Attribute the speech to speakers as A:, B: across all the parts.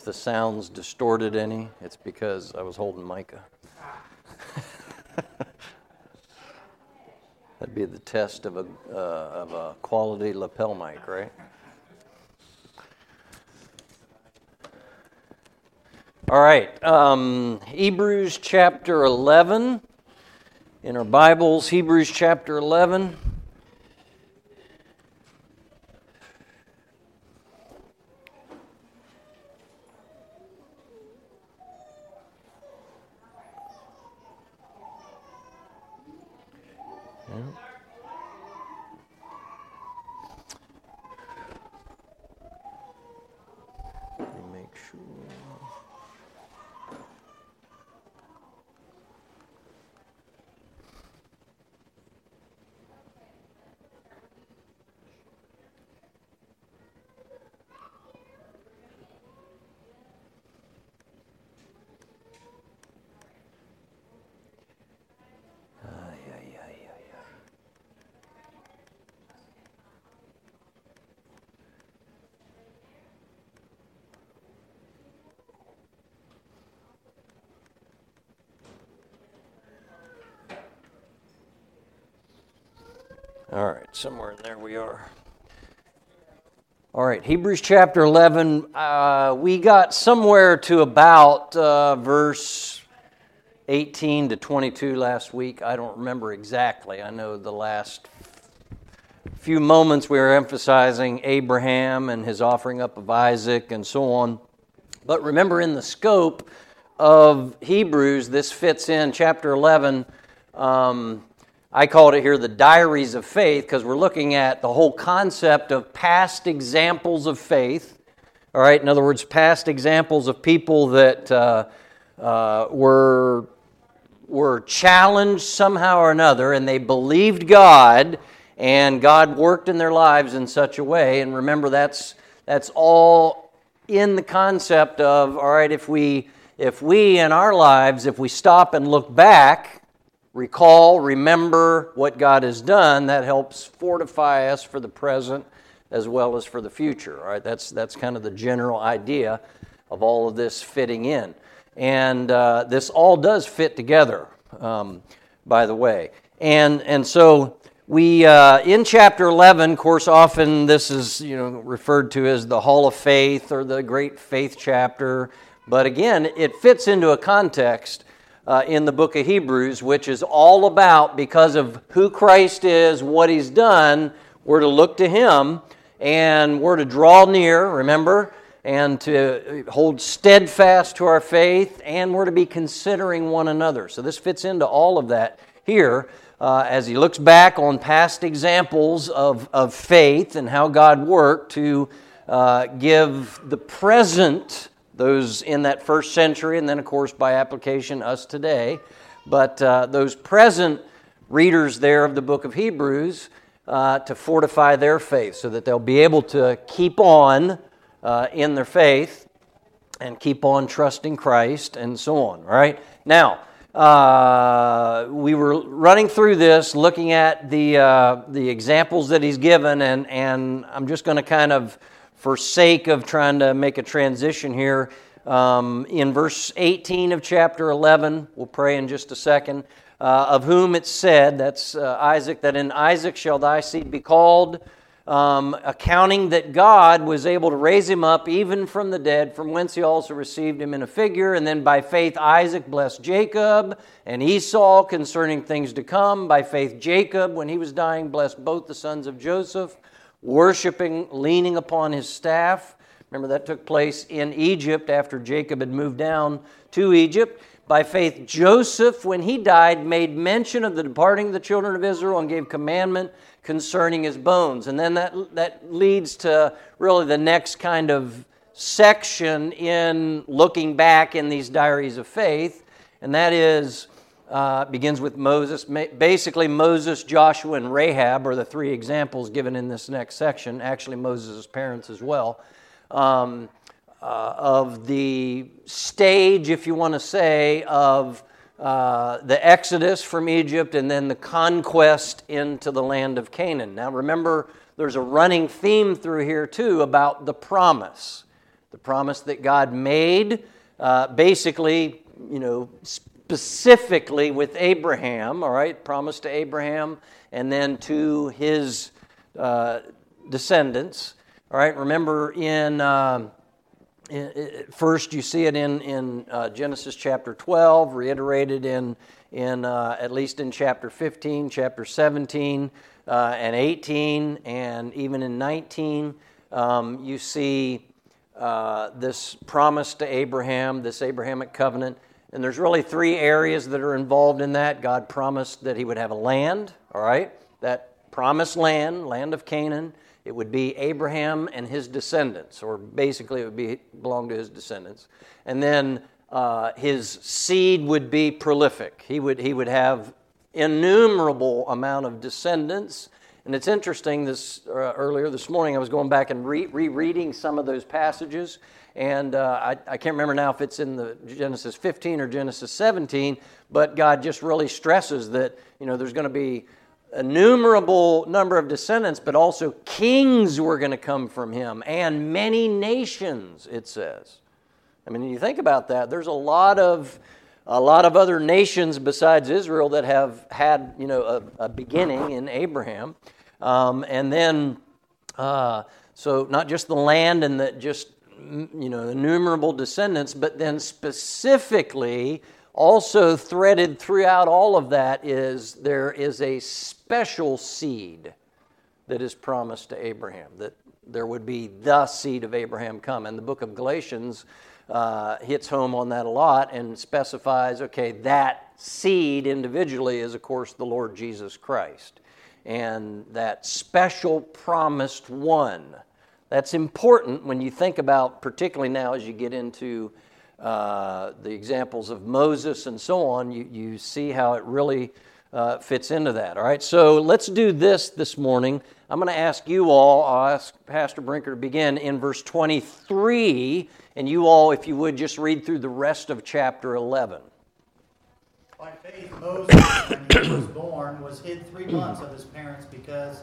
A: if the sound's distorted any, it's because I was holding Micah. That'd be the test of a, uh, of a quality lapel mic, right? All right, um, Hebrews chapter 11. In our Bibles, Hebrews chapter 11. All right, somewhere there we are. All right, Hebrews chapter 11. Uh, we got somewhere to about uh, verse 18 to 22 last week. I don't remember exactly. I know the last few moments we were emphasizing Abraham and his offering up of Isaac and so on. But remember, in the scope of Hebrews, this fits in chapter 11. Um, I called it here the diaries of faith because we're looking at the whole concept of past examples of faith. All right, in other words, past examples of people that uh, uh, were, were challenged somehow or another and they believed God and God worked in their lives in such a way. And remember, that's, that's all in the concept of, all right, if we, if we in our lives, if we stop and look back, recall, remember what God has done, that helps fortify us for the present as well as for the future. All right, that's, that's kind of the general idea of all of this fitting in. And uh, this all does fit together, um, by the way. And, and so we, uh, in chapter 11, of course, often this is you know, referred to as the Hall of Faith or the Great Faith chapter. But again, it fits into a context uh, in the book of Hebrews, which is all about because of who Christ is, what he's done, we're to look to him and we're to draw near, remember, and to hold steadfast to our faith, and we're to be considering one another. So this fits into all of that here. Uh, as he looks back on past examples of, of faith and how God worked to uh, give the present those in that first century, and then, of course, by application, us today. But uh, those present readers there of the book of Hebrews uh, to fortify their faith so that they'll be able to keep on uh, in their faith and keep on trusting Christ and so on, right? Now, uh, we were running through this, looking at the, uh, the examples that he's given, and, and I'm just going to kind of for sake of trying to make a transition here, um, in verse 18 of chapter 11, we'll pray in just a second, uh, of whom it said, that's uh, Isaac, that in Isaac shall thy seed be called, um, accounting that God was able to raise him up even from the dead, from whence he also received him in a figure. And then by faith, Isaac blessed Jacob and Esau concerning things to come. By faith, Jacob, when he was dying, blessed both the sons of Joseph worshiping, leaning upon his staff. Remember, that took place in Egypt after Jacob had moved down to Egypt. By faith, Joseph, when he died, made mention of the departing of the children of Israel and gave commandment concerning his bones. And then that, that leads to really the next kind of section in looking back in these diaries of faith, and that is uh, begins with Moses. Basically, Moses, Joshua, and Rahab are the three examples given in this next section. Actually, Moses' parents as well. Um, uh, of the stage, if you want to say, of uh, the exodus from Egypt and then the conquest into the land of Canaan. Now, remember, there's a running theme through here, too, about the promise. The promise that God made, uh, basically, you know, specifically with Abraham, all right, promise to Abraham, and then to his uh, descendants. All right, remember in. Uh, First, you see it in, in uh, Genesis chapter 12, reiterated in, in uh, at least in chapter 15, chapter 17, uh, and 18, and even in 19. Um, you see uh, this promise to Abraham, this Abrahamic covenant. And there's really three areas that are involved in that. God promised that he would have a land, all right? That promised land, land of Canaan. It would be Abraham and his descendants, or basically it would be belong to his descendants. And then uh, his seed would be prolific. He would, he would have innumerable amount of descendants. And it's interesting, this uh, earlier this morning, I was going back and re- rereading some of those passages, and uh, I, I, can't remember now if it's in the Genesis 15 or Genesis 17, but God just really stresses that you know there's going to be innumerable number of descendants, but also kings were going to come from him, and many nations, it says. I mean, you think about that, there's a lot of a lot of other nations besides Israel that have had, you know, a, a beginning in Abraham. Um, and then, uh, so not just the land and the just, you know, innumerable descendants, but then specifically also, threaded throughout all of that is there is a special seed that is promised to Abraham, that there would be the seed of Abraham come. And the book of Galatians uh, hits home on that a lot and specifies okay, that seed individually is, of course, the Lord Jesus Christ. And that special promised one. That's important when you think about, particularly now as you get into uh, the examples of Moses and so on, you, you see how it really uh, fits into that. All right, so let's do this this morning. I'm going to ask you all, I'll ask Pastor Brinker to begin in verse 23, and you all, if you would, just read through the rest of chapter 11.
B: By faith, Moses, when he was born, was hid three months of his parents because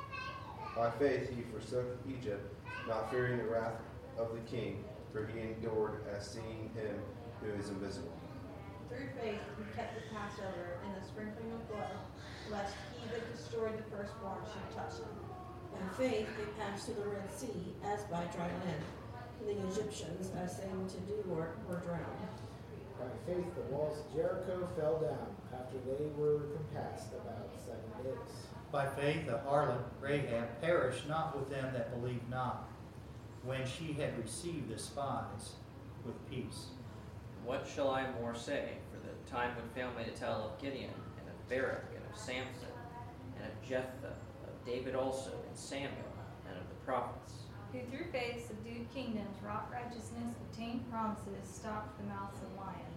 C: By faith he forsook Egypt, not fearing the wrath of the king, for he endured as seeing him who is invisible.
D: Through faith he kept the Passover and the sprinkling of blood, lest he that destroyed the firstborn should touch him.
E: By faith they passed through the Red Sea as by dry land, and the Egyptians, as they went to do work, were drowned.
F: By faith the walls of Jericho fell down after they were compassed about seven days.
B: By faith the harlot Rahab perished not with them that believed not, when she had received the spies with peace.
G: What shall I more say? For the time would fail me to tell of Gideon, and of Barak, and of Samson, and of Jephthah, of David also, and Samuel, and of the prophets.
H: Who through faith subdued kingdoms, wrought righteousness, obtained promises, stopped the mouths of lions.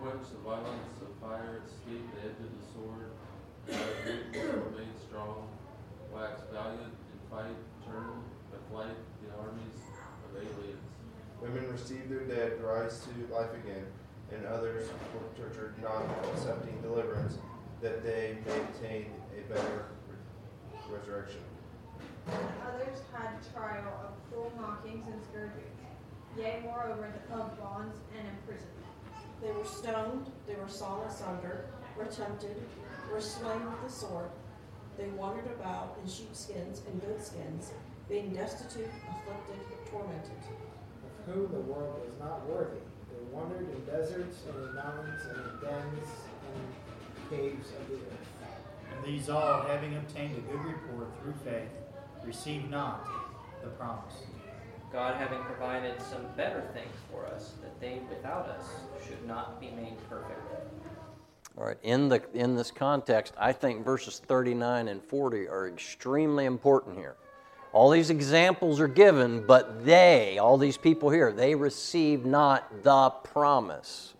I: Quenched the violence of fire, escaped the edge of the sword, by strong, waxed valiant in fight, turned by flight the armies of aliens.
C: Women received their dead, rise to life again, and others were tortured, not accepting deliverance, that they may obtain a better resurrection.
D: And others had trial of cruel mockings and scourgings, yea, moreover, of bonds and imprisonment.
E: They were stoned, they were sawn asunder, were tempted, were slain with the sword. They wandered about in sheepskins and goatskins, being destitute, afflicted, tormented Of
F: whom the world was not worthy. They wandered in deserts and in mountains and in dens and caves of the earth.
B: And these all, having obtained a good report through faith, received not the promise.
G: God having provided some better things for us, that they without us should not be made perfect.
A: All right, in, the, in this context, I think verses 39 and 40 are extremely important here. All these examples are given, but they, all these people here, they received not the promise.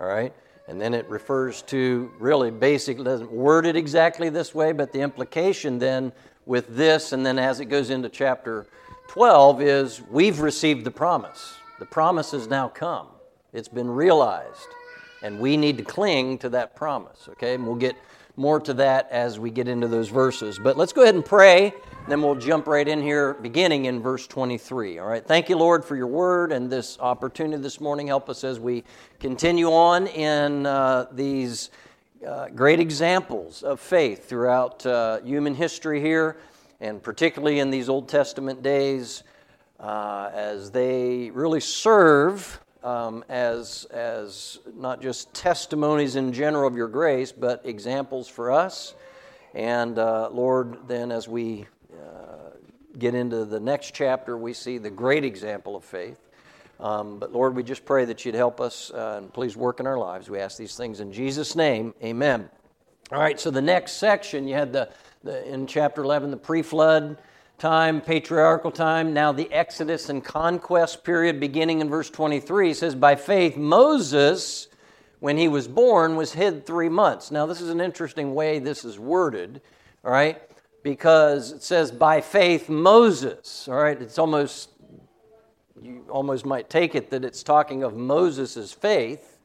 A: All right? And then it refers to really basic, doesn't word it exactly this way, but the implication then with this, and then as it goes into chapter 12, is we've received the promise. The promise has now come, it's been realized, and we need to cling to that promise, okay? And we'll get more to that as we get into those verses. But let's go ahead and pray, and then we'll jump right in here, beginning in verse 23. All right, thank you, Lord, for your word and this opportunity this morning. Help us as we continue on in uh, these uh, great examples of faith throughout uh, human history here, and particularly in these Old Testament days, uh, as they really serve um, as, as not just testimonies in general of your grace, but examples for us. And uh, Lord, then as we uh, get into the next chapter, we see the great example of faith. Um, but Lord, we just pray that you'd help us uh, and please work in our lives. We ask these things in Jesus' name. Amen. All right, so the next section, you had the, the in chapter 11, the pre flood time, patriarchal time, now the Exodus and conquest period beginning in verse 23 says, By faith, Moses, when he was born, was hid three months. Now, this is an interesting way this is worded, all right, because it says, By faith, Moses, all right, it's almost, you almost might take it that it's talking of Moses' faith.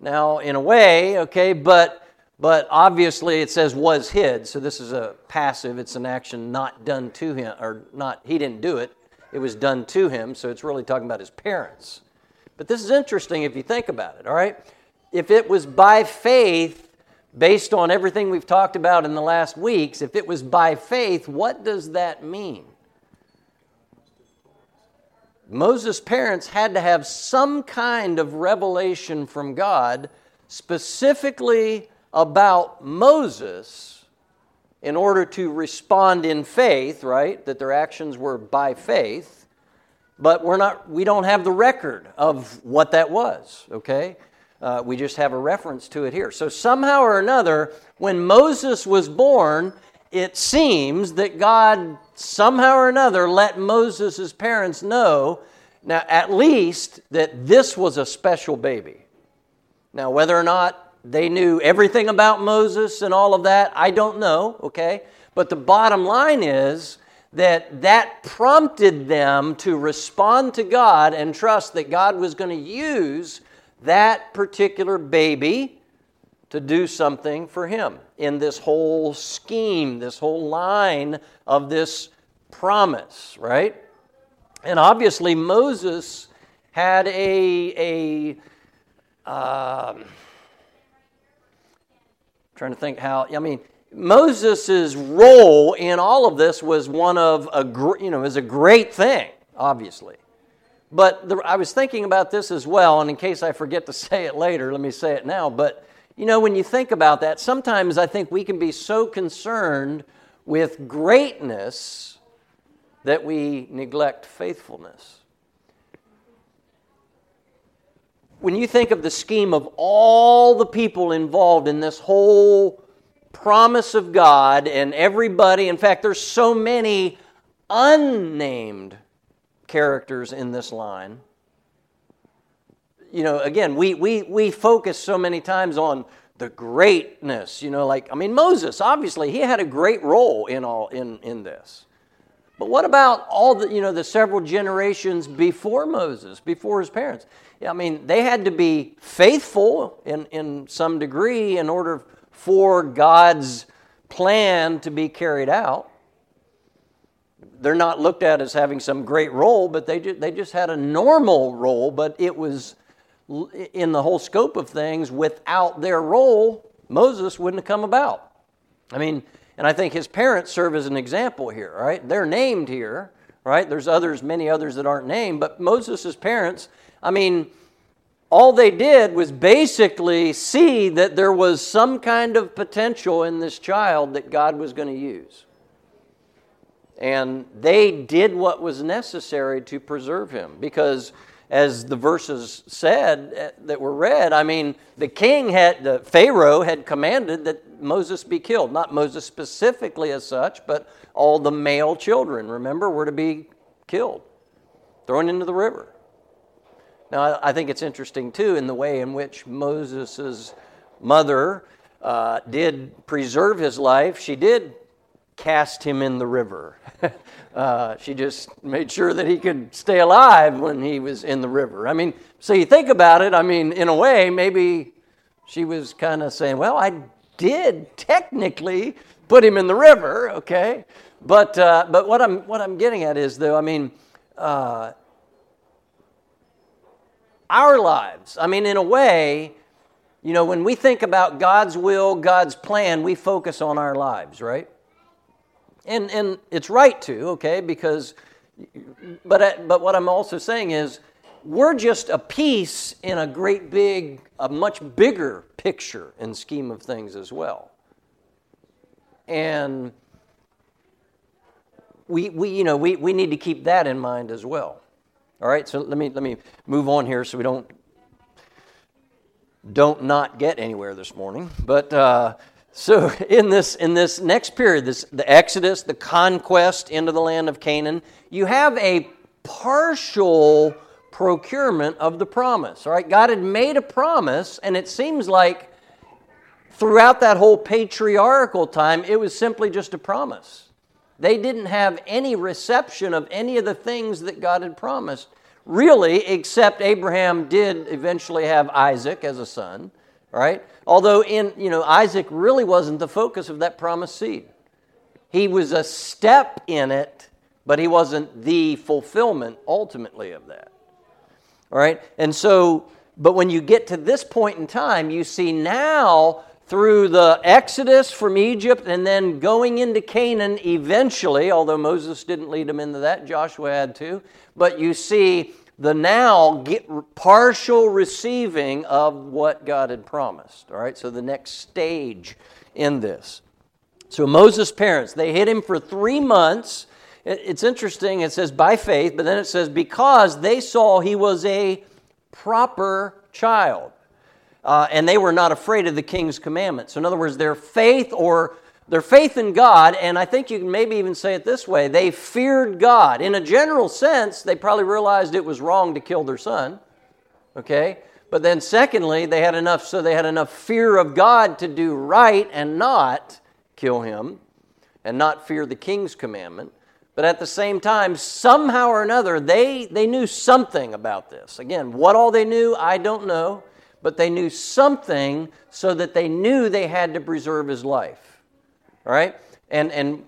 A: Now, in a way, okay, but but obviously it says was hid, so this is a passive. It's an action not done to him, or not, he didn't do it. It was done to him, so it's really talking about his parents. But this is interesting if you think about it, all right? If it was by faith, based on everything we've talked about in the last weeks, if it was by faith, what does that mean? Moses' parents had to have some kind of revelation from God, specifically about Moses in order to respond in faith, right? That their actions were by faith, but we're not, we don't have the record of what that was, okay? Uh, we just have a reference to it here. So, somehow or another, when Moses was born, it seems that God somehow or another let Moses' parents know, now at least, that this was a special baby. Now, whether or not they knew everything about Moses and all of that. I don't know, okay? But the bottom line is that that prompted them to respond to God and trust that God was going to use that particular baby to do something for him in this whole scheme, this whole line of this promise, right? And obviously, Moses had a, a um, trying to think how, I mean, Moses' role in all of this was one of a, you know, is a great thing, obviously. But the, I was thinking about this as well, and in case I forget to say it later, let me say it now. But, you know, when you think about that, sometimes I think we can be so concerned with greatness that we neglect faithfulness. When you think of the scheme of all the people involved in this whole promise of God and everybody, in fact, there's so many unnamed characters in this line. You know, again, we, we, we focus so many times on the greatness, you know, like, I mean, Moses, obviously, he had a great role in all in, in this. But what about all the, you know, the several generations before Moses, before his parents? I mean, they had to be faithful in, in some degree in order for God's plan to be carried out. They're not looked at as having some great role, but they, ju- they just had a normal role, but it was in the whole scope of things, without their role, Moses wouldn't have come about. I mean, and I think his parents serve as an example here, right? They're named here, right? There's others, many others that aren't named, but Moses' parents I mean, all they did was basically see that there was some kind of potential in this child that God was going to use. And they did what was necessary to preserve him. Because as the verses said uh, that were read, I mean, the king had, the Pharaoh had commanded that Moses be killed. Not Moses specifically as such, but all the male children, remember, were to be killed, thrown into the river. Now, I think it's interesting, too, in the way in which Moses' mother uh, did preserve his life. She did cast him in the river. uh, she just made sure that he could stay alive when he was in the river. I mean, so you think about it, I mean, in a way, maybe she was kind of saying, well, I did technically put him in the river, okay? But, uh, but what, I'm, what I'm getting at is, though, I mean, uh, our lives, I mean, in a way, you know, when we think about God's will, God's plan, we focus on our lives, right? And, and it's right to, okay, because, but, uh, but what I'm also saying is, we're just a piece in a great big, a much bigger picture and scheme of things as well. And we, we, you know, we, we need to keep that in mind as well. All right, so let me, let me move on here so we don't, don't not get anywhere this morning. But uh, so in this, in this next period, this, the Exodus, the conquest into the land of Canaan, you have a partial procurement of the promise. All right, God had made a promise, and it seems like throughout that whole patriarchal time, it was simply just a promise. They didn't have any reception of any of the things that God had promised, really, except Abraham did eventually have Isaac as a son, right? Although in, you know, Isaac really wasn't the focus of that promised seed. He was a step in it, but he wasn't the fulfillment ultimately of that. All right? And so, but when you get to this point in time, you see now through the exodus from Egypt and then going into Canaan eventually, although Moses didn't lead them into that, Joshua had to. But you see the now get partial receiving of what God had promised. All right, so the next stage in this. So Moses' parents, they hid him for three months. It's interesting, it says by faith, but then it says because they saw he was a proper child uh, and they were not afraid of the king's commandments. So in other words, their faith or their faith in God, and I think you can maybe even say it this way they feared God. In a general sense, they probably realized it was wrong to kill their son. Okay? But then, secondly, they had enough, so they had enough fear of God to do right and not kill him and not fear the king's commandment. But at the same time, somehow or another, they, they knew something about this. Again, what all they knew, I don't know but they knew something so that they knew they had to preserve his life. All right? And, and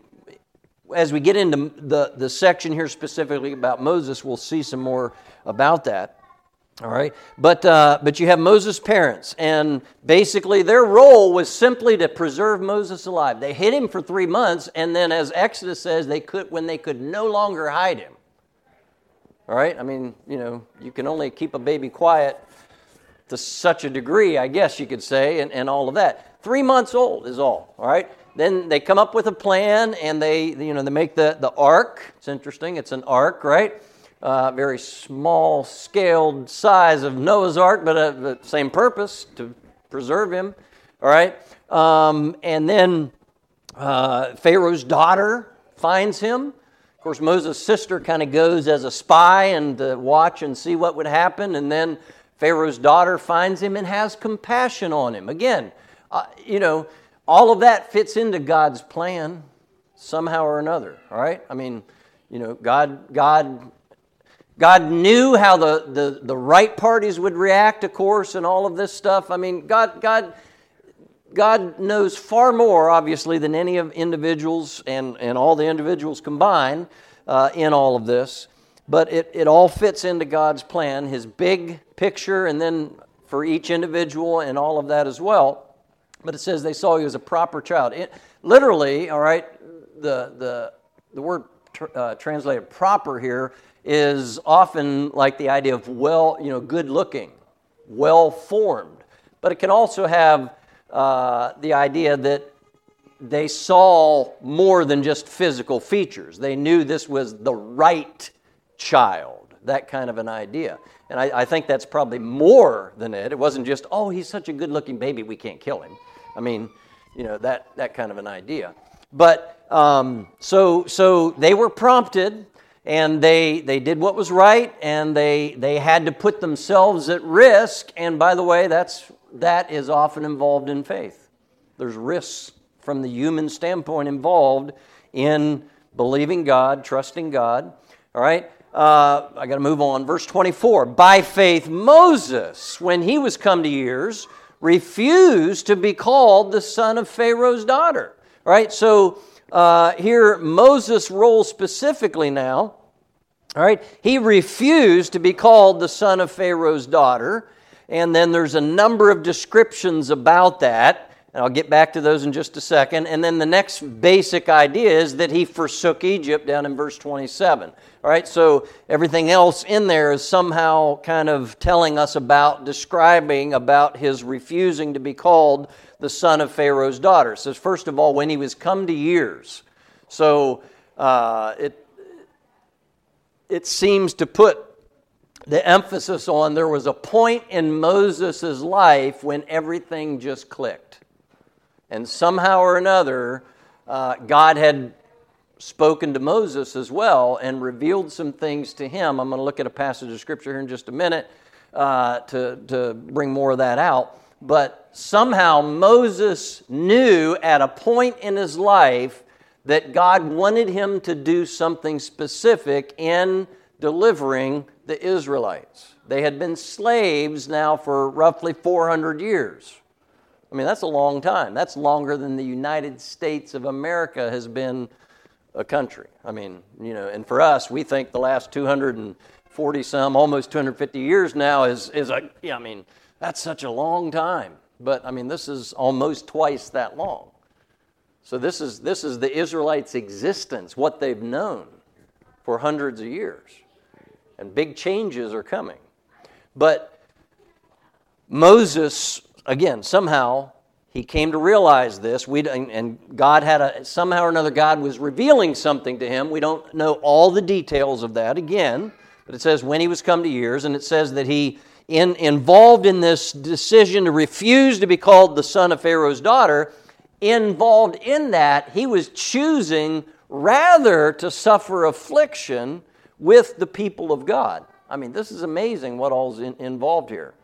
A: as we get into the, the section here specifically about Moses, we'll see some more about that. All right? But, uh, but you have Moses' parents, and basically their role was simply to preserve Moses alive. They hid him for three months, and then, as Exodus says, they could, when they could no longer hide him. All right? I mean, you know, you can only keep a baby quiet to such a degree, I guess you could say, and, and all of that. Three months old is all, all right? Then they come up with a plan and they, you know, they make the, the ark. It's interesting, it's an ark, right? Uh, very small scaled size of Noah's ark, but uh, the same purpose to preserve him, all right? Um, and then uh, Pharaoh's daughter finds him. Of course, Moses' sister kind of goes as a spy and to watch and see what would happen. And then Pharaoh's daughter finds him and has compassion on him. Again, uh, you know, all of that fits into God's plan somehow or another, all right? I mean, you know, God, God, God knew how the, the, the right parties would react, of course, and all of this stuff. I mean, God, God, God knows far more, obviously, than any of individuals and, and all the individuals combined uh, in all of this but it, it all fits into God's plan, His big picture, and then for each individual and all of that as well. But it says they saw he was a proper child. It, literally, all right, the, the, the word tr- uh, translated proper here is often like the idea of well, you know, good looking, well formed. But it can also have uh, the idea that they saw more than just physical features. They knew this was the right child. that kind of an idea. And I, I think that's probably more than it. It wasn't just, oh, he's such a good looking baby, we can't kill him. I mean, you know, that, that kind of an idea. But um, so, so they were prompted and they, they did what was right and they, they had to put themselves at risk. And by the way, that's, that is often involved in faith. There's risks from the human standpoint involved in believing God, trusting God. All right? Uh, I got to move on. Verse 24. By faith, Moses, when he was come to years, refused to be called the son of Pharaoh's daughter. All right? So uh, here, Moses' role specifically now. All right? He refused to be called the son of Pharaoh's daughter. And then there's a number of descriptions about that. And I'll get back to those in just a second. And then the next basic idea is that he forsook Egypt down in verse 27. All right, so everything else in there is somehow kind of telling us about, describing about his refusing to be called the son of Pharaoh's daughter. It says, first of all, when he was come to years. So uh, it, it seems to put the emphasis on there was a point in Moses' life when everything just clicked. And somehow or another, uh, God had spoken to Moses as well and revealed some things to him. I'm going to look at a passage of scripture here in just a minute uh, to, to bring more of that out. But somehow Moses knew at a point in his life that God wanted him to do something specific in delivering the Israelites. They had been slaves now for roughly 400 years. I mean, that's a long time. That's longer than the United States of America has been a country. I mean, you know, and for us, we think the last 240 some, almost 250 years now is, is a, yeah, I mean, that's such a long time. But I mean, this is almost twice that long. So this is, this is the Israelites' existence, what they've known for hundreds of years. And big changes are coming. But Moses again, somehow he came to realize this. We, and God had a, somehow or another, God was revealing something to him. We don't know all the details of that again, but it says when he was come to years, and it says that he, in, involved in this decision to refuse to be called the son of Pharaoh's daughter, involved in that, he was choosing rather to suffer affliction with the people of God. I mean, this is amazing what all's in, involved here.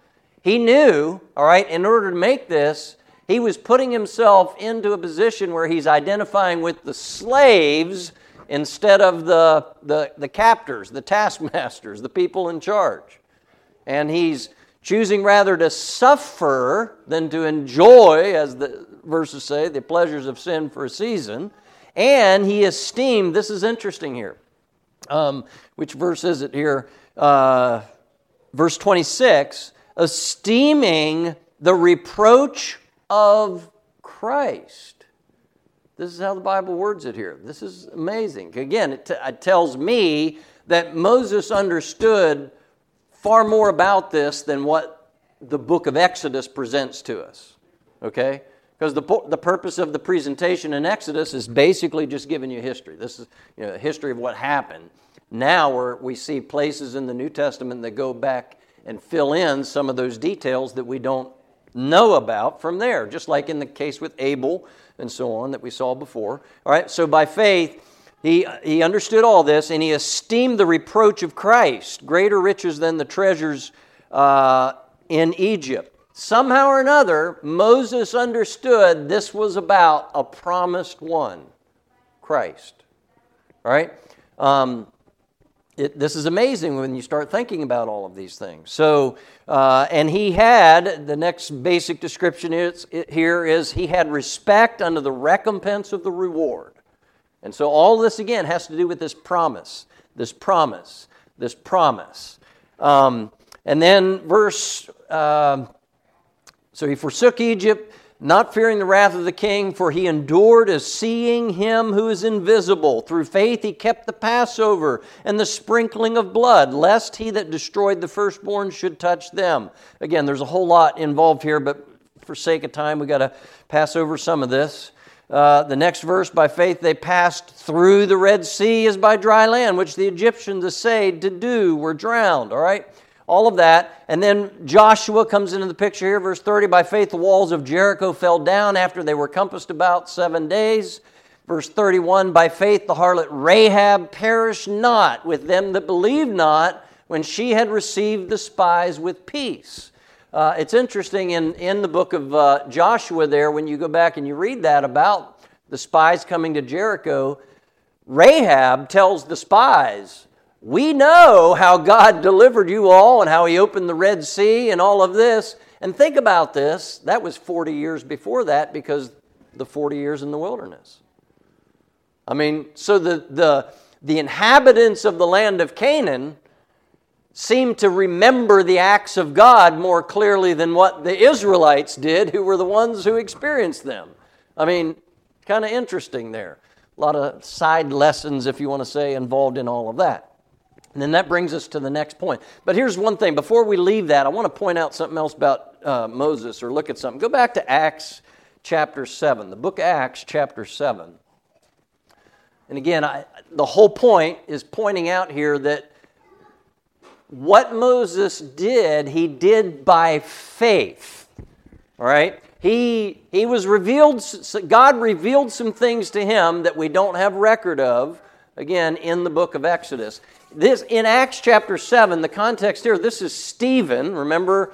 A: He knew, all right, in order to make this, he was putting himself into a position where he's identifying with the slaves instead of the, the, the captors, the taskmasters, the people in charge. And he's choosing rather to suffer than to enjoy, as the verses say, the pleasures of sin for a season. And he esteemed, this is interesting here. Um, which verse is it here? Uh, verse 26 esteeming the reproach of Christ. This is how the Bible words it here. This is amazing. Again, it, t- it tells me that Moses understood far more about this than what the book of Exodus presents to us. Okay? Because the, the purpose of the presentation in Exodus is basically just giving you history. This is you know, history of what happened. Now we see places in the New Testament that go back and fill in some of those details that we don't know about from there, just like in the case with Abel and so on that we saw before. All right, so by faith, he, he understood all this and he esteemed the reproach of Christ greater riches than the treasures uh, in Egypt. Somehow or another, Moses understood this was about a promised one, Christ. All right? Um, it, this is amazing when you start thinking about all of these things. So, uh, and he had, the next basic description is, here is he had respect unto the recompense of the reward. And so all this again has to do with this promise, this promise, this promise. Um, and then verse, uh, so he forsook Egypt not fearing the wrath of the king, for he endured as seeing him who is invisible. Through faith he kept the Passover and the sprinkling of blood, lest he that destroyed the firstborn should touch them. Again, there's a whole lot involved here, but for sake of time, we got to pass over some of this. Uh, the next verse, by faith they passed through the Red Sea as by dry land, which the Egyptians essayed to do, were drowned. All right? All of that. And then Joshua comes into the picture here, verse 30. By faith the walls of Jericho fell down after they were compassed about seven days. Verse 31 By faith the harlot Rahab perished not with them that believed not when she had received the spies with peace. Uh, it's interesting in, in the book of uh, Joshua, there, when you go back and you read that about the spies coming to Jericho, Rahab tells the spies, We know how God delivered you all and how He opened the Red Sea and all of this. And think about this that was 40 years before that because the 40 years in the wilderness. I mean, so the, the, the inhabitants of the land of Canaan seem to remember the acts of God more clearly than what the Israelites did, who were the ones who experienced them. I mean, kind of interesting there. A lot of side lessons, if you want to say, involved in all of that. And then that brings us to the next point. But here's one thing before we leave that, I want to point out something else about uh, Moses or look at something. Go back to Acts chapter 7, the book of Acts chapter 7. And again, I, the whole point is pointing out here that what Moses did, he did by faith. All right? He, he was revealed, God revealed some things to him that we don't have record of, again, in the book of Exodus. This, in Acts chapter 7, the context here, this is Stephen. Remember,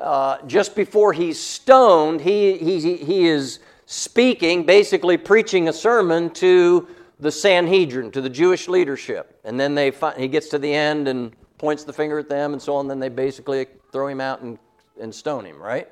A: uh, just before he's stoned, he, he, he is speaking, basically preaching a sermon to the Sanhedrin, to the Jewish leadership. And then they find, he gets to the end and points the finger at them and so on. Then they basically throw him out and, and stone him, right?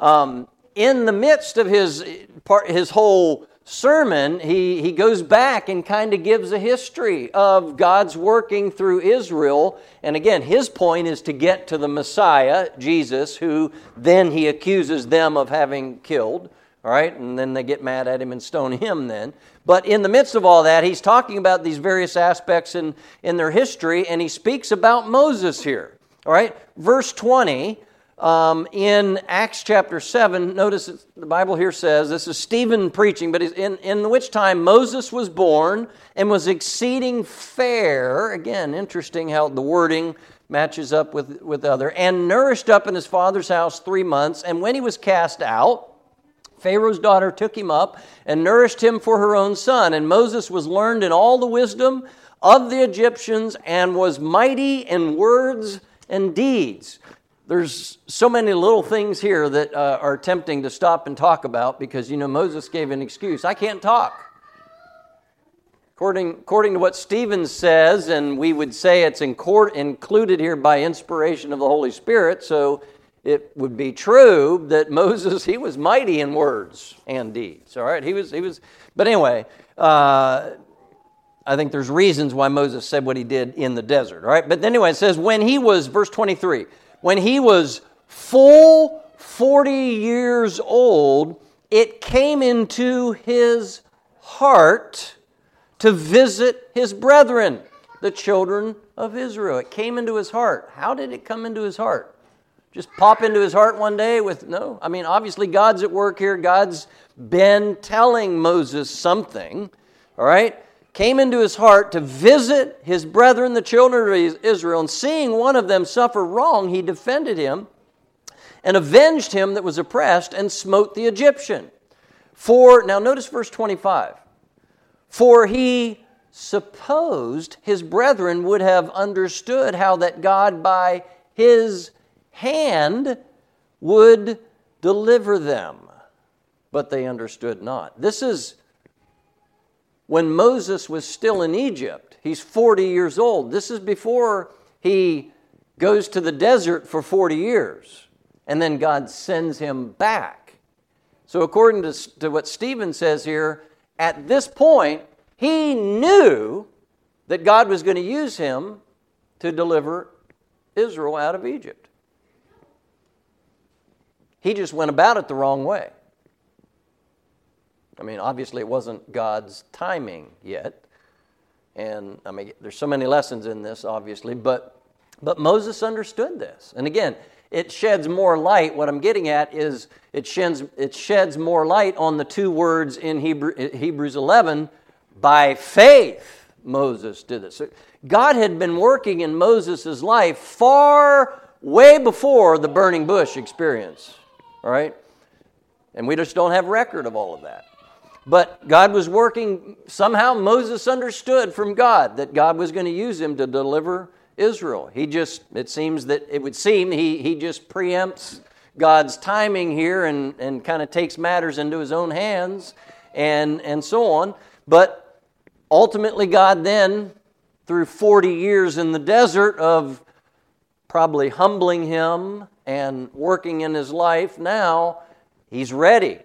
A: Um, in the midst of his, part, his whole sermon, he, he goes back and kind of gives a history of God's working through Israel. And again, his point is to get to the Messiah, Jesus, who then he accuses them of having killed. All right, and then they get mad at him and stone him then. But in the midst of all that, he's talking about these various aspects in, in their history, and he speaks about Moses here. All right, verse 20 um, in Acts chapter 7, notice the Bible here says this is Stephen preaching, but in, in which time Moses was born and was exceeding fair. Again, interesting how the wording matches up with, with other, and nourished up in his father's house three months. And when he was cast out, Pharaoh's daughter took him up and nourished him for her own son. And Moses was learned in all the wisdom of the Egyptians and was mighty in words and deeds. There's so many little things here that uh, are tempting to stop and talk about because, you know, Moses gave an excuse. I can't talk. According, according to what Stephen says, and we would say it's in court, included here by inspiration of the Holy Spirit, so it would be true that Moses he was mighty in words and deeds. All right, he was he was. But anyway, uh, I think there's reasons why Moses said what he did in the desert. All right, but anyway, it says when he was verse 23, when he was full 40 years old, it came into his heart to visit his brethren, the children of Israel. It came into his heart. How did it come into his heart? just pop into his heart one day with no i mean obviously god's at work here god's been telling moses something all right came into his heart to visit his brethren the children of israel and seeing one of them suffer wrong he defended him and avenged him that was oppressed and smote the egyptian for now notice verse 25 for he supposed his brethren would have understood how that god by his hand would deliver them, but they understood not. This is when Moses was still in Egypt. He's 40 years old. This is before he goes to the desert for 40 years, and then God sends him back. So, according to, to what Stephen says here, at this point, he knew that God was going to use him to deliver Israel out of Egypt. He just went about it the wrong way. I mean, obviously, it wasn't God's timing yet. And I mean, there's so many lessons in this, obviously, but, but Moses understood this. And again, it sheds more light. What I'm getting at is it sheds, it sheds more light on the two words in Hebrew, Hebrews 11 by faith. Moses did this. So God had been working in Moses' life far, way before the burning bush experience. All right? And we just don't have record of all of that. But God was working, somehow Moses understood from God that God was going to use him to deliver Israel. He just, it seems that, it would seem, he, he just preempts God's timing here and, and kind of takes matters into his own hands and, and so on. But ultimately, God then, through 40 years in the desert of probably humbling him and working in his life, now he's ready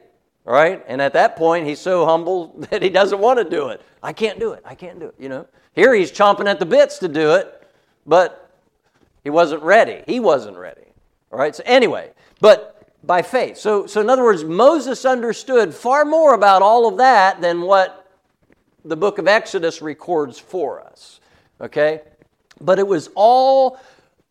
A: right? And at that point, he's so humble that he doesn't want to do it. I can't do it. I can't do it, you know? Here he's chomping at the bits to do it, but he wasn't ready. He wasn't ready. All right? So, anyway, but by faith. So, so in other words, Moses understood far more about all of that than what the book of Exodus records for us. Okay? But it was all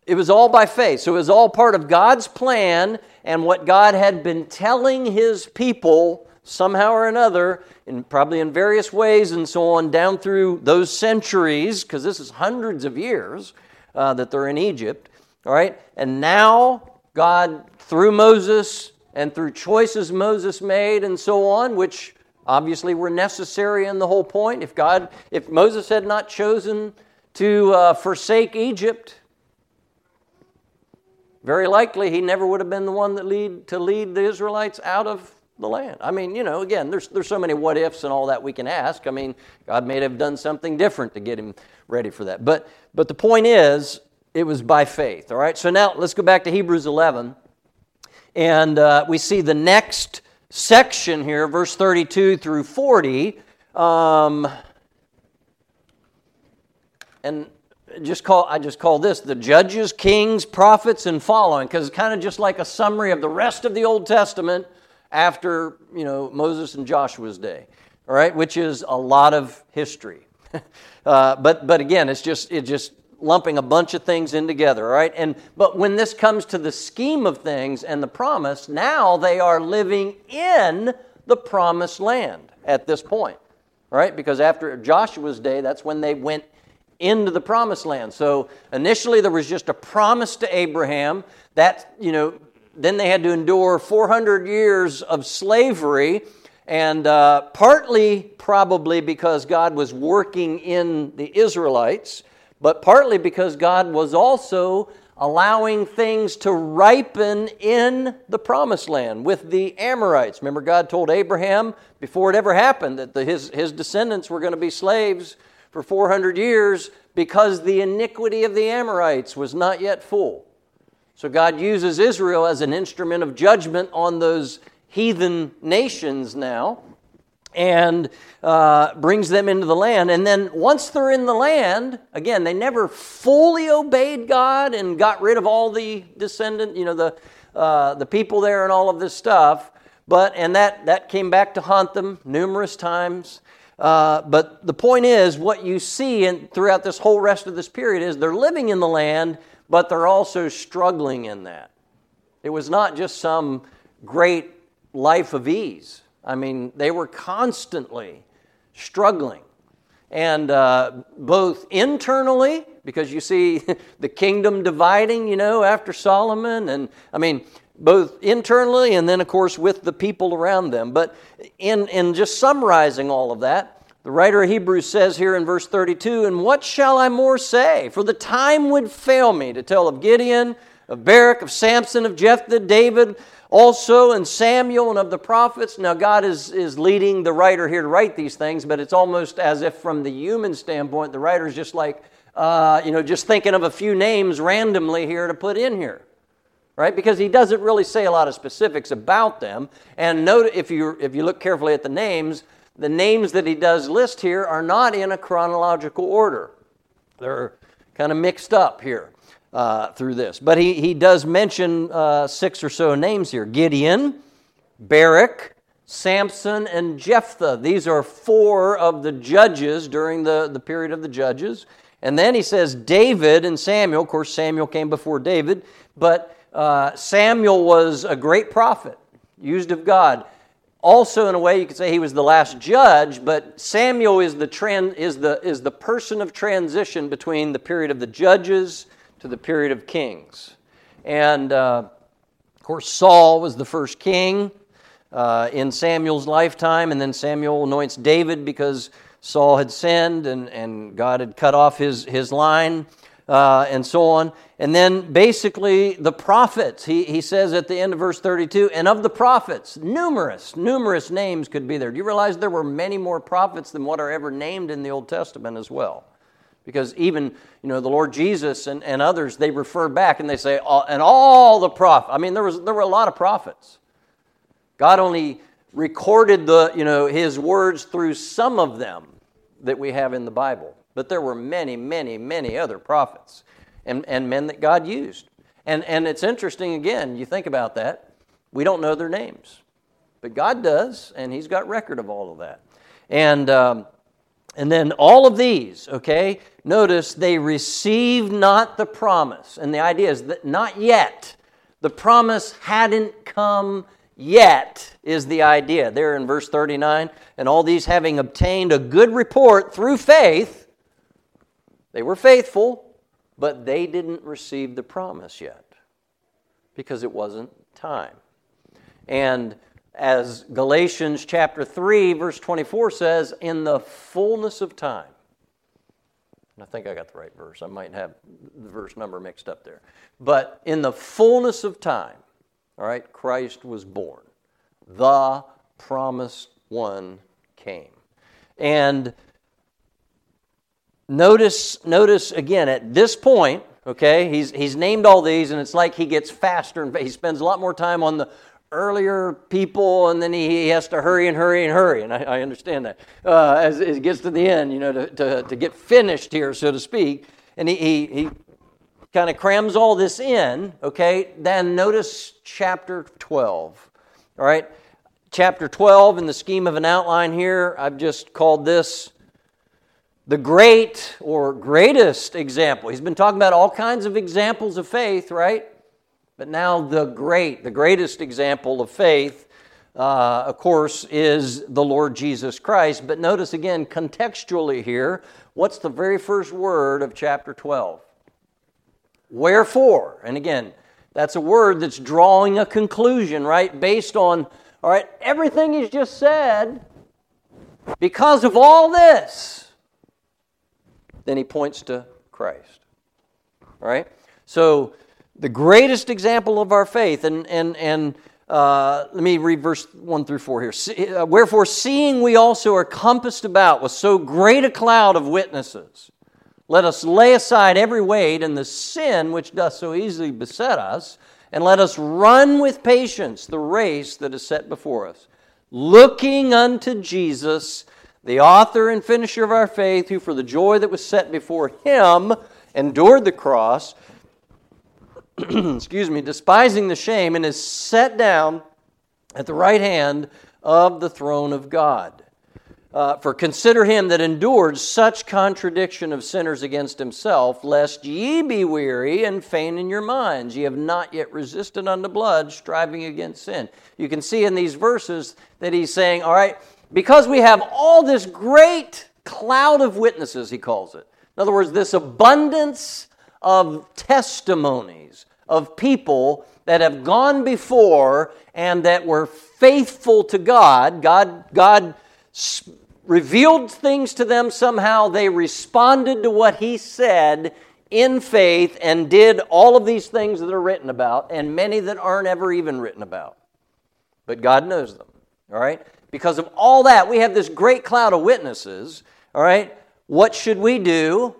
A: it was all by faith. So it was all part of God's plan and what God had been telling his people somehow or another, and probably in various ways and so on, down through those centuries, because this is hundreds of years uh, that they're in Egypt. All right? And now, God, through Moses and through choices Moses made and so on, which obviously were necessary in the whole point. If God, if Moses had not chosen to uh, forsake Egypt, very likely he never would have been the one that lead to lead the Israelites out of the land. I mean, you know, again, there's there's so many what ifs and all that we can ask. I mean, God may have done something different to get him ready for that. But but the point is, it was by faith. All right. So now let's go back to Hebrews 11, and uh, we see the next section here, verse 32 through 40. Um, and just call I just call this the judges, kings, prophets, and following, because it's kind of just like a summary of the rest of the Old Testament after you know Moses and Joshua's day, all right, which is a lot of history. uh, but but again, it's just it's just lumping a bunch of things in together, all right. And but when this comes to the scheme of things and the promise, now they are living in the promised land at this point, all right? Because after Joshua's day, that's when they went into the promised land. So initially there was just a promise to Abraham that, you know, then they had to endure 400 years of slavery, and uh, partly probably because God was working in the Israelites, but partly because God was also allowing things to ripen in the promised land with the Amorites. Remember, God told Abraham before it ever happened that the, his, his descendants were going to be slaves for 400 years because the iniquity of the Amorites was not yet full. So God uses Israel as an instrument of judgment on those heathen nations now and uh, brings them into the land. And then once they're in the land, again, they never fully obeyed God and got rid of all the descendant, you know, the, uh, the people there and all of this stuff. But, and that, that came back to haunt them numerous times. Uh, but the point is, what you see in, throughout this whole rest of this period is they're living in the land, but they're also struggling in that. It was not just some great life of ease. I mean, they were constantly struggling. And uh, both internally, because you see the kingdom dividing, you know, after Solomon, and I mean, both internally and then, of course, with the people around them. But in, in just summarizing all of that, the writer of Hebrews says here in verse 32 And what shall I more say? For the time would fail me to tell of Gideon, of Barak, of Samson, of Jephthah, David, also, and Samuel, and of the prophets. Now, God is, is leading the writer here to write these things, but it's almost as if, from the human standpoint, the writer's just like, uh, you know, just thinking of a few names randomly here to put in here right? Because he doesn't really say a lot of specifics about them. And note if you if you look carefully at the names, the names that he does list here are not in a chronological order. They're kind of mixed up here uh, through this. But he, he does mention uh, six or so names here Gideon, Barak, Samson, and Jephthah. These are four of the judges during the, the period of the judges. And then he says David and Samuel. Of course, Samuel came before David, but Uh, Samuel was a great prophet, used of God. Also, in a way, you could say he was the last judge, but Samuel is the, is the, is the person of transition between the period of the judges to the period of kings. And uh, of course, Saul was the first king uh, in Samuel's lifetime, and then Samuel anoints David because Saul had sinned and, and God had cut off his, his line uh, and so on. And then basically the prophets, he, he says at the end of verse 32, and of the prophets, numerous, numerous names could be there. Do you realize there were many more prophets than what are ever named in the Old Testament as well? Because even, you know, the Lord Jesus and, and others, they refer back and they say, and all the prophets. I mean, there, was, there were a lot of prophets. God only recorded the, you know, his words through some of them that we have in the Bible. But there were many, many, many other prophets and, and men that God used. And, and it's interesting, again, you think about that. We don't know their names, but God does, and He's got record of all of that. And, um, and then all of these, okay, notice they received not the promise. And the idea is that not yet. The promise hadn't come yet, is the idea. There in verse 39. And all these having obtained a good report through faith, they were faithful, but they didn't receive the promise yet because it wasn't time. And as Galatians chapter 3, verse 24 says, in the fullness of time. I think I got the right verse. I might have the verse number mixed up there. But in the fullness of time, all right, Christ was born. The promised one came. And notice, notice again, at this point, okay, he's, he's named all these, and it's like he gets faster and he spends a lot more time on the earlier people, and then he, he has to hurry and hurry and hurry. And I, I understand that. Uh, as, it gets to the end, you know, to, to, to get finished here, so to speak. And he, he, he kind of crams all this in, okay? Then notice chapter 12, all right? Chapter 12, in the scheme of an outline here, I've just called this the great or greatest example. He's been talking about all kinds of examples of faith, right? But now the great, the greatest example of faith, uh, of course, is the Lord Jesus Christ. But notice again, contextually here, what's the very first word of chapter 12? Wherefore. And again, that's a word that's drawing a conclusion, right? Based on, all right, everything he's just said, because of all this then he points to Christ. All right? So, the greatest example of our faith, and, and, and uh, let me read verse 1 through 4 here. Uh, Wherefore, seeing we also are compassed about with so great a cloud of witnesses, let us lay aside every weight and the sin which doth so easily beset us, and let us run with patience the race that is set before us, looking unto Jesus the author and finisher of our faith, who for the joy that was set before him endured the cross, excuse me, despising the shame, and is set down at the right hand of the throne of God. Uh, for consider him that endured such contradiction of sinners against himself, lest ye be weary and faint in your minds. Ye have not yet resisted unto blood, striving against sin. You can see in these verses that he's saying, All right, because we have all this great cloud of witnesses, he calls it. In other words, this abundance of testimonies of people that have gone before and that were faithful to God. God, God revealed things to them somehow. They responded to what He said in faith and did all of these things that are written about, and many that aren't ever even written about. But God knows them. All right? Because of all that, we have this great cloud of witnesses. All right? What should we do?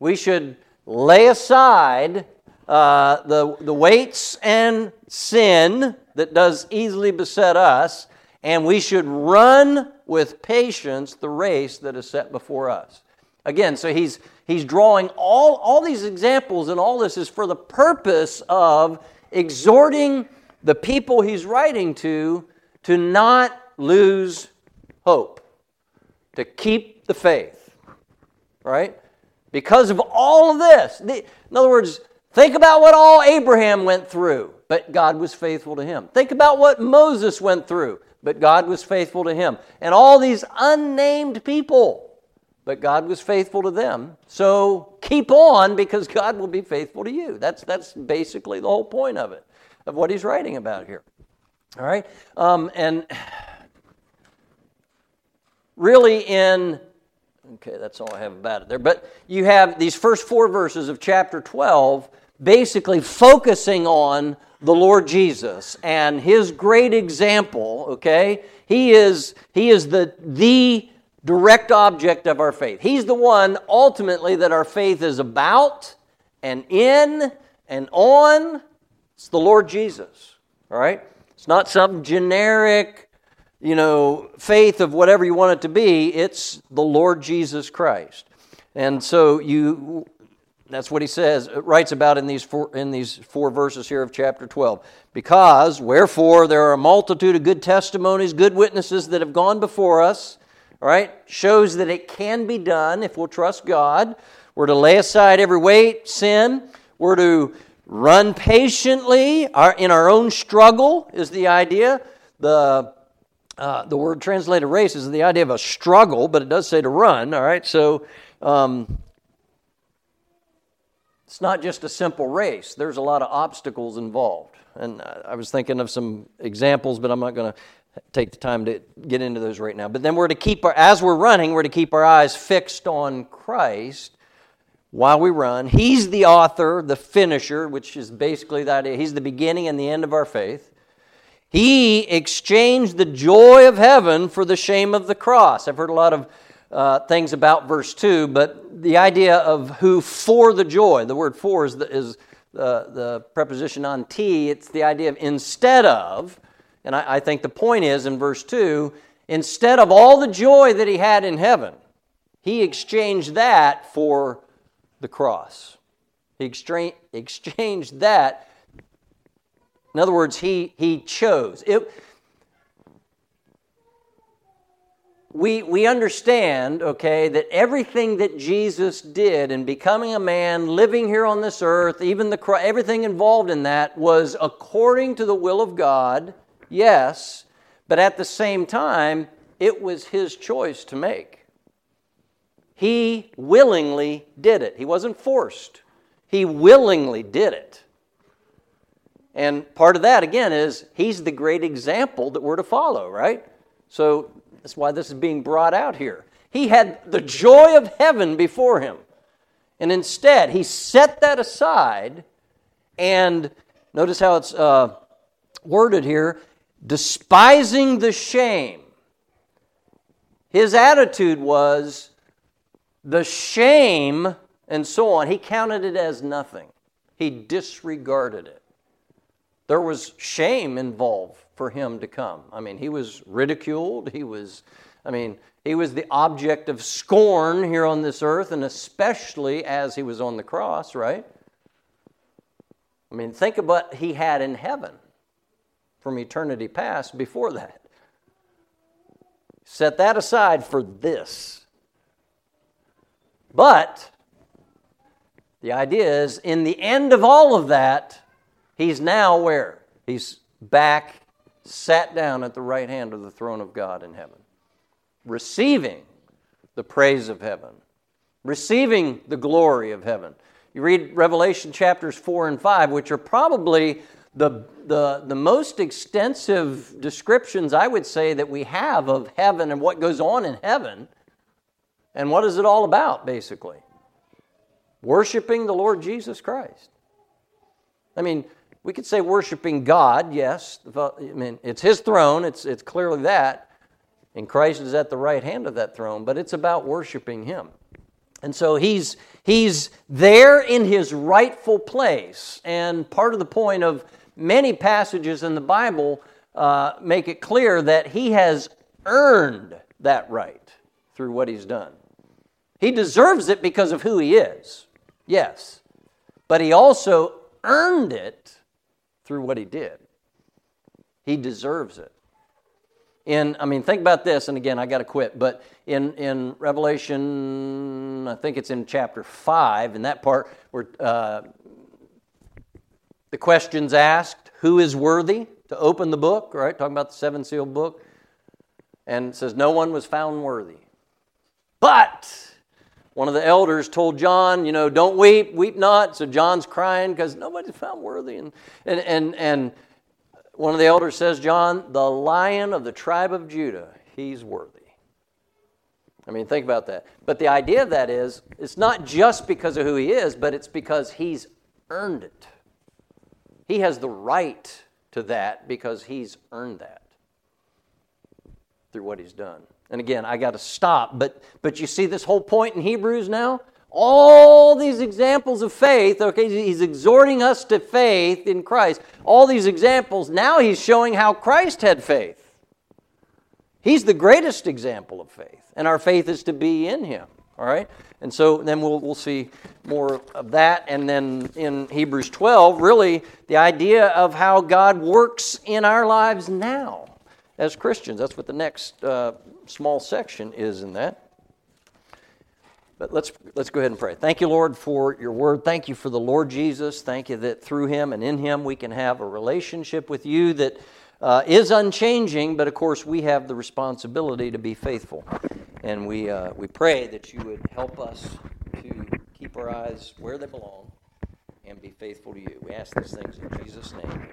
A: We should lay aside uh, the, the weights and sin that does easily beset us, and we should run with patience the race that is set before us. Again, so he's, he's drawing all, all these examples, and all this is for the purpose of exhorting the people he's writing to to not lose hope, to keep the faith, right? Because of all of this. in other words, Think about what all Abraham went through, but God was faithful to him. Think about what Moses went through, but God was faithful to him. And all these unnamed people, but God was faithful to them. So keep on because God will be faithful to you. That's, that's basically the whole point of it, of what he's writing about here. All right? Um, and really, in Okay, that's all I have about it there. But you have these first four verses of chapter 12 basically focusing on the Lord Jesus and his great example, okay? He is he is the the direct object of our faith. He's the one ultimately that our faith is about and in and on. It's the Lord Jesus. All right? It's not some generic you know, faith of whatever you want it to be, it's the Lord Jesus Christ. And so you that's what he says, uh, writes about in these four, in these four verses here of chapter 12. Because, wherefore, there are a multitude of good testimonies, good witnesses that have gone before us, all right? Shows that it can be done if we'll trust God. We're to lay aside every weight, sin. We're to run patiently in our own struggle, is the idea. The uh, the word translated race is the idea of a struggle, but it does say to run, all right? So um, it's not just a simple race, there's a lot of obstacles involved. And I was thinking of some examples, but I'm not going to take the time to get into those right now. But then we're to keep our, as we're running, we're to keep our eyes fixed on Christ while we run. He's the author, the finisher, which is basically that he's the beginning and the end of our faith. He exchanged the joy of heaven for the shame of the cross. I've heard a lot of uh, things about verse 2, but the idea of who for the joy, the word for is the, is the, the preposition anti, it's the idea of instead of, and I, I think the point is in verse 2 instead of all the joy that he had in heaven, he exchanged that for the cross. He exchanged that in other words, he, he chose. It, we, we understand, okay, that everything that Jesus did in becoming a man, living here on this earth, even the everything involved in that was according to the will of God, yes, but at the same time, it was his choice to make. He willingly did it. He wasn't forced. He willingly did it. And part of that, again, is he's the great example that we're to follow, right? So that's why this is being brought out here. He had the joy of heaven before him. And instead, he set that aside and notice how it's uh, worded here despising the shame. His attitude was the shame and so on. He counted it as nothing, he disregarded it there was shame involved for him to come. I mean, he was ridiculed. He was, I mean, he was the object of scorn here on this earth, and especially as he was on the cross, right? I mean, think of what he had in heaven from eternity past before that. Set that aside for this. But the idea is, in the end of all of that, He's now where? He's back, sat down at the right hand of the throne of God in heaven, receiving the praise of heaven, receiving the glory of heaven. You read Revelation chapters 4 and 5, which are probably the, the, the most extensive descriptions, I would say, that we have of heaven and what goes on in heaven. And what is it all about, basically? Worshiping the Lord Jesus Christ. I mean, we could say worshiping God, yes. I mean, it's His throne, it's, it's clearly that. And Christ is at the right hand of that throne, but it's about worshiping Him. And so he's, he's there in his rightful place. And part of the point of many passages in the Bible uh, make it clear that he has earned that right through what he's done. He deserves it because of who he is, yes. But he also earned it through what he did. He deserves it. In, I mean, think about this, and again, I got to quit, but in, in Revelation, I think it's in chapter 5, in that part where uh, The question's asked who is worthy to open the book, right? Talking about the seven sealed book. And says, No one was found worthy. But one of the elders told John, you know, don't weep, weep not. So John's crying because nobody's found worthy. And, and, and, and one of the elders says, John, the lion of the tribe of Judah, he's worthy. I mean, think about that. But the idea of that is, it's not just because of who he is, but it's because he's earned it. He has the right to that because he's earned that through what he's done. And again, I got to stop, but but you see this whole point in Hebrews now? All these examples of faith, okay, he's exhorting us to faith in Christ. All these examples, now he's showing how Christ had faith. He's the greatest example of faith, and our faith is to be in him. All right? And so then we'll, we'll see more of that. And then in Hebrews 12, really the idea of how God works in our lives now as Christians. That's what the next uh, small section is in that. But let's, let's go ahead and pray. Thank you, Lord, for your word. Thank you for the Lord Jesus. Thank you that through him and in him we can have a relationship with you that uh, is unchanging, but of course we have the responsibility to be faithful. And we, uh, we pray that you would help us to keep our eyes where they belong and be faithful to you. We ask these things in Jesus' name.